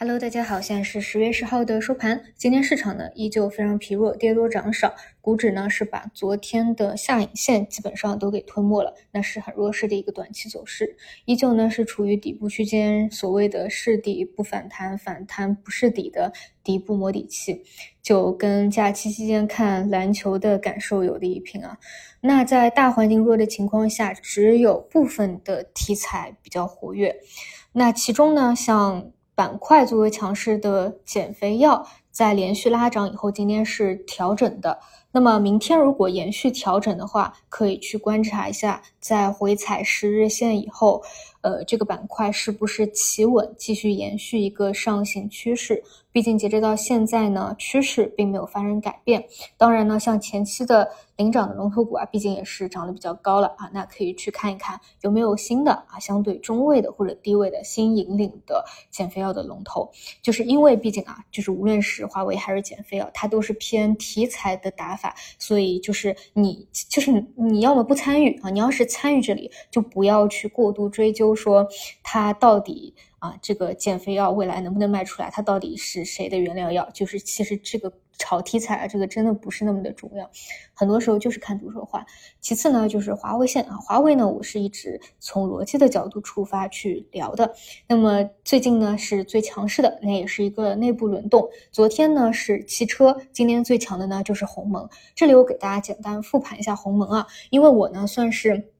Hello，大家好，现在是十月十号的收盘。今天市场呢依旧非常疲弱，跌多涨少，股指呢是把昨天的下影线基本上都给吞没了，那是很弱势的一个短期走势，依旧呢是处于底部区间，所谓的是底不反弹，反弹不是底的底部摸底期，就跟假期期间看篮球的感受有的一拼啊。那在大环境弱的情况下，只有部分的题材比较活跃，那其中呢像。板块作为强势的减肥药，在连续拉涨以后，今天是调整的。那么明天如果延续调整的话，可以去观察一下，在回踩十日线以后，呃，这个板块是不是企稳，继续延续一个上行趋势。毕竟截止到现在呢，趋势并没有发生改变。当然呢，像前期的领涨的龙头股啊，毕竟也是涨得比较高了啊，那可以去看一看有没有新的啊，相对中位的或者低位的新引领的减肥药的龙头。就是因为毕竟啊，就是无论是华为还是减肥药，它都是偏题材的打法，所以就是你就是你要么不参与啊，你要是参与这里，就不要去过度追究说它到底。啊，这个减肥药未来能不能卖出来？它到底是谁的原料药？就是其实这个炒题材啊，这个真的不是那么的重要，很多时候就是看图说话。其次呢，就是华为线啊，华为呢，我是一直从逻辑的角度出发去聊的。那么最近呢是最强势的，那也是一个内部轮动。昨天呢是汽车，今天最强的呢就是鸿蒙。这里我给大家简单复盘一下鸿蒙啊，因为我呢算是。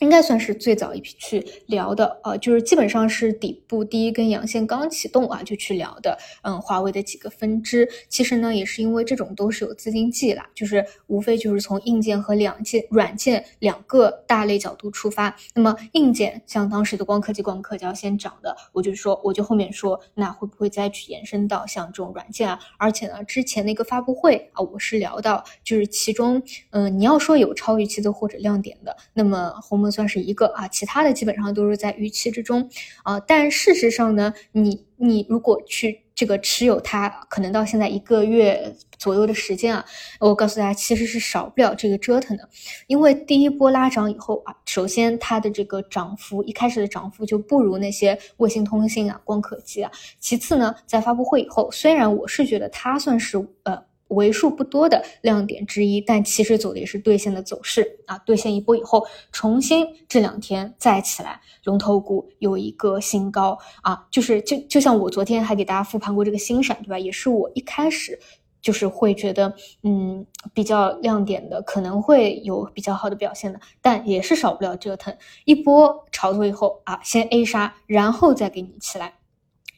应该算是最早一批去聊的，呃，就是基本上是底部第一根阳线刚启动啊，就去聊的，嗯，华为的几个分支，其实呢也是因为这种都是有资金记啦，就是无非就是从硬件和两件软件两个大类角度出发。那么硬件像当时的光刻机、光刻胶先涨的，我就说，我就后面说，那会不会再去延伸到像这种软件啊？而且呢，之前那个发布会啊，我是聊到，就是其中，嗯，你要说有超预期的或者亮点的，那么鸿算是一个啊，其他的基本上都是在预期之中啊。但事实上呢，你你如果去这个持有它，可能到现在一个月左右的时间啊，我告诉大家，其实是少不了这个折腾的。因为第一波拉涨以后啊，首先它的这个涨幅一开始的涨幅就不如那些卫星通信啊、光刻机啊。其次呢，在发布会以后，虽然我是觉得它算是呃。为数不多的亮点之一，但其实走的也是兑现的走势啊！兑现一波以后，重新这两天再起来，龙头股有一个新高啊！就是就就像我昨天还给大家复盘过这个新闪，对吧？也是我一开始就是会觉得，嗯，比较亮点的，可能会有比较好的表现的，但也是少不了折腾一波炒作以后啊，先 A 杀，然后再给你起来。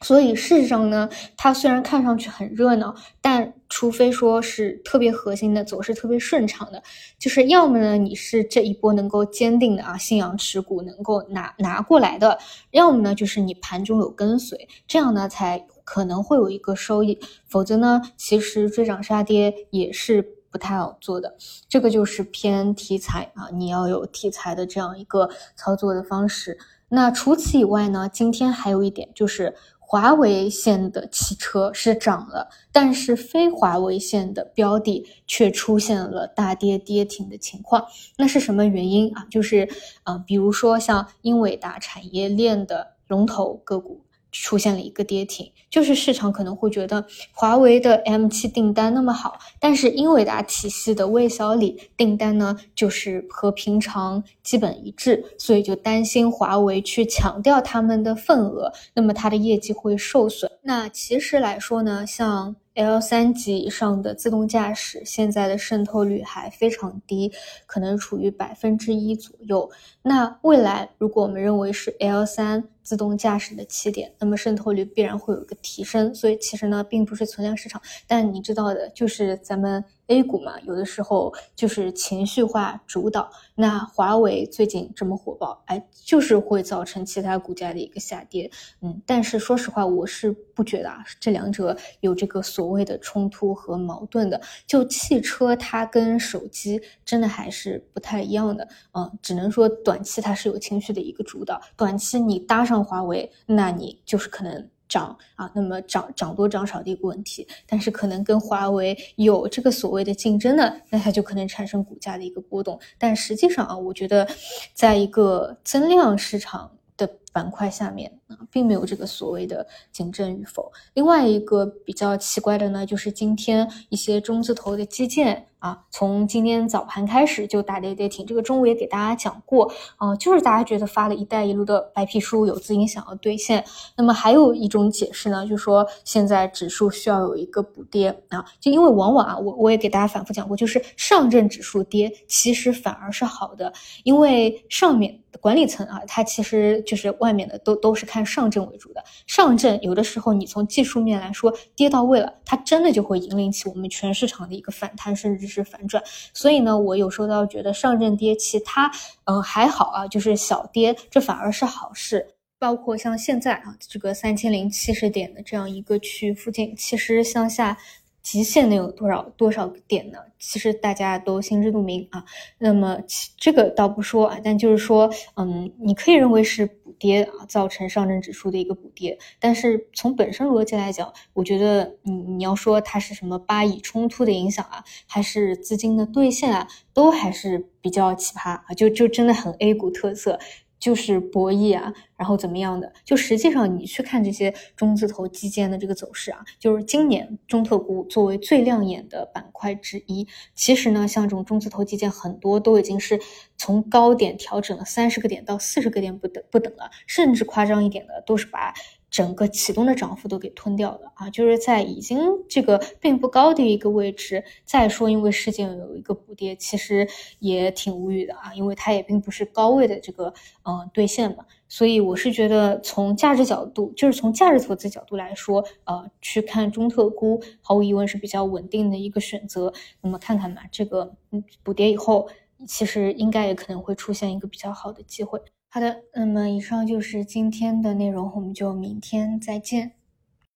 所以事实上呢，它虽然看上去很热闹，但除非说是特别核心的走势特别顺畅的，就是要么呢你是这一波能够坚定的啊信仰持股能够拿拿过来的，要么呢就是你盘中有跟随，这样呢才可能会有一个收益，否则呢其实追涨杀跌也是不太好做的，这个就是偏题材啊，你要有题材的这样一个操作的方式。那除此以外呢，今天还有一点就是。华为线的汽车是涨了，但是非华为线的标的却出现了大跌跌停的情况。那是什么原因啊？就是，呃，比如说像英伟达产业链的龙头个股。出现了一个跌停，就是市场可能会觉得华为的 M7 订单那么好，但是英伟达体系的魏小李订单呢，就是和平常基本一致，所以就担心华为去抢掉他们的份额，那么它的业绩会受损。那其实来说呢，像。L 三级以上的自动驾驶现在的渗透率还非常低，可能处于百分之一左右。那未来如果我们认为是 L 三自动驾驶的起点，那么渗透率必然会有一个提升。所以其实呢，并不是存量市场，但你知道的，就是咱们。A 股嘛，有的时候就是情绪化主导。那华为最近这么火爆，哎，就是会造成其他股价的一个下跌。嗯，但是说实话，我是不觉得啊，这两者有这个所谓的冲突和矛盾的。就汽车，它跟手机真的还是不太一样的。嗯，只能说短期它是有情绪的一个主导。短期你搭上华为，那你就是可能。涨啊，那么涨涨多涨少的一个问题，但是可能跟华为有这个所谓的竞争呢，那它就可能产生股价的一个波动。但实际上啊，我觉得在一个增量市场的板块下面，啊，并没有这个所谓的紧振与否。另外一个比较奇怪的呢，就是今天一些中字头的基建。啊，从今天早盘开始就大跌跌停，这个中午也给大家讲过，啊，就是大家觉得发了一带一路的白皮书有资金想要兑现，那么还有一种解释呢，就是说现在指数需要有一个补跌啊，就因为往往啊，我我也给大家反复讲过，就是上证指数跌其实反而是好的，因为上面。管理层啊，它其实就是外面的都都是看上证为主的。上证有的时候你从技术面来说跌到位了，它真的就会引领起我们全市场的一个反弹，甚至是反转。所以呢，我有时候倒觉得上证跌，其他嗯还好啊，就是小跌，这反而是好事。包括像现在啊，这个三千零七十点的这样一个区域附近，其实向下。极限能有多少多少点呢？其实大家都心知肚明啊。那么这个倒不说啊，但就是说，嗯，你可以认为是跌啊，造成上证指数的一个补跌。但是从本身逻辑来讲，我觉得你你要说它是什么巴以冲突的影响啊，还是资金的兑现啊，都还是比较奇葩啊，就就真的很 A 股特色。就是博弈啊，然后怎么样的？就实际上你去看这些中字头基建的这个走势啊，就是今年中特估作为最亮眼的板块之一，其实呢，像这种中字头基建很多都已经是从高点调整了三十个点到四十个点不等不等了，甚至夸张一点的都是把。整个启动的涨幅都给吞掉了啊！就是在已经这个并不高的一个位置，再说因为事件有一个补跌，其实也挺无语的啊！因为它也并不是高位的这个嗯兑现嘛，所以我是觉得从价值角度，就是从价值投资角度来说，呃，去看中特估，毫无疑问是比较稳定的一个选择。那么看看吧，这个嗯补跌以后，其实应该也可能会出现一个比较好的机会。好的，那么以上就是今天的内容，我们就明天再见。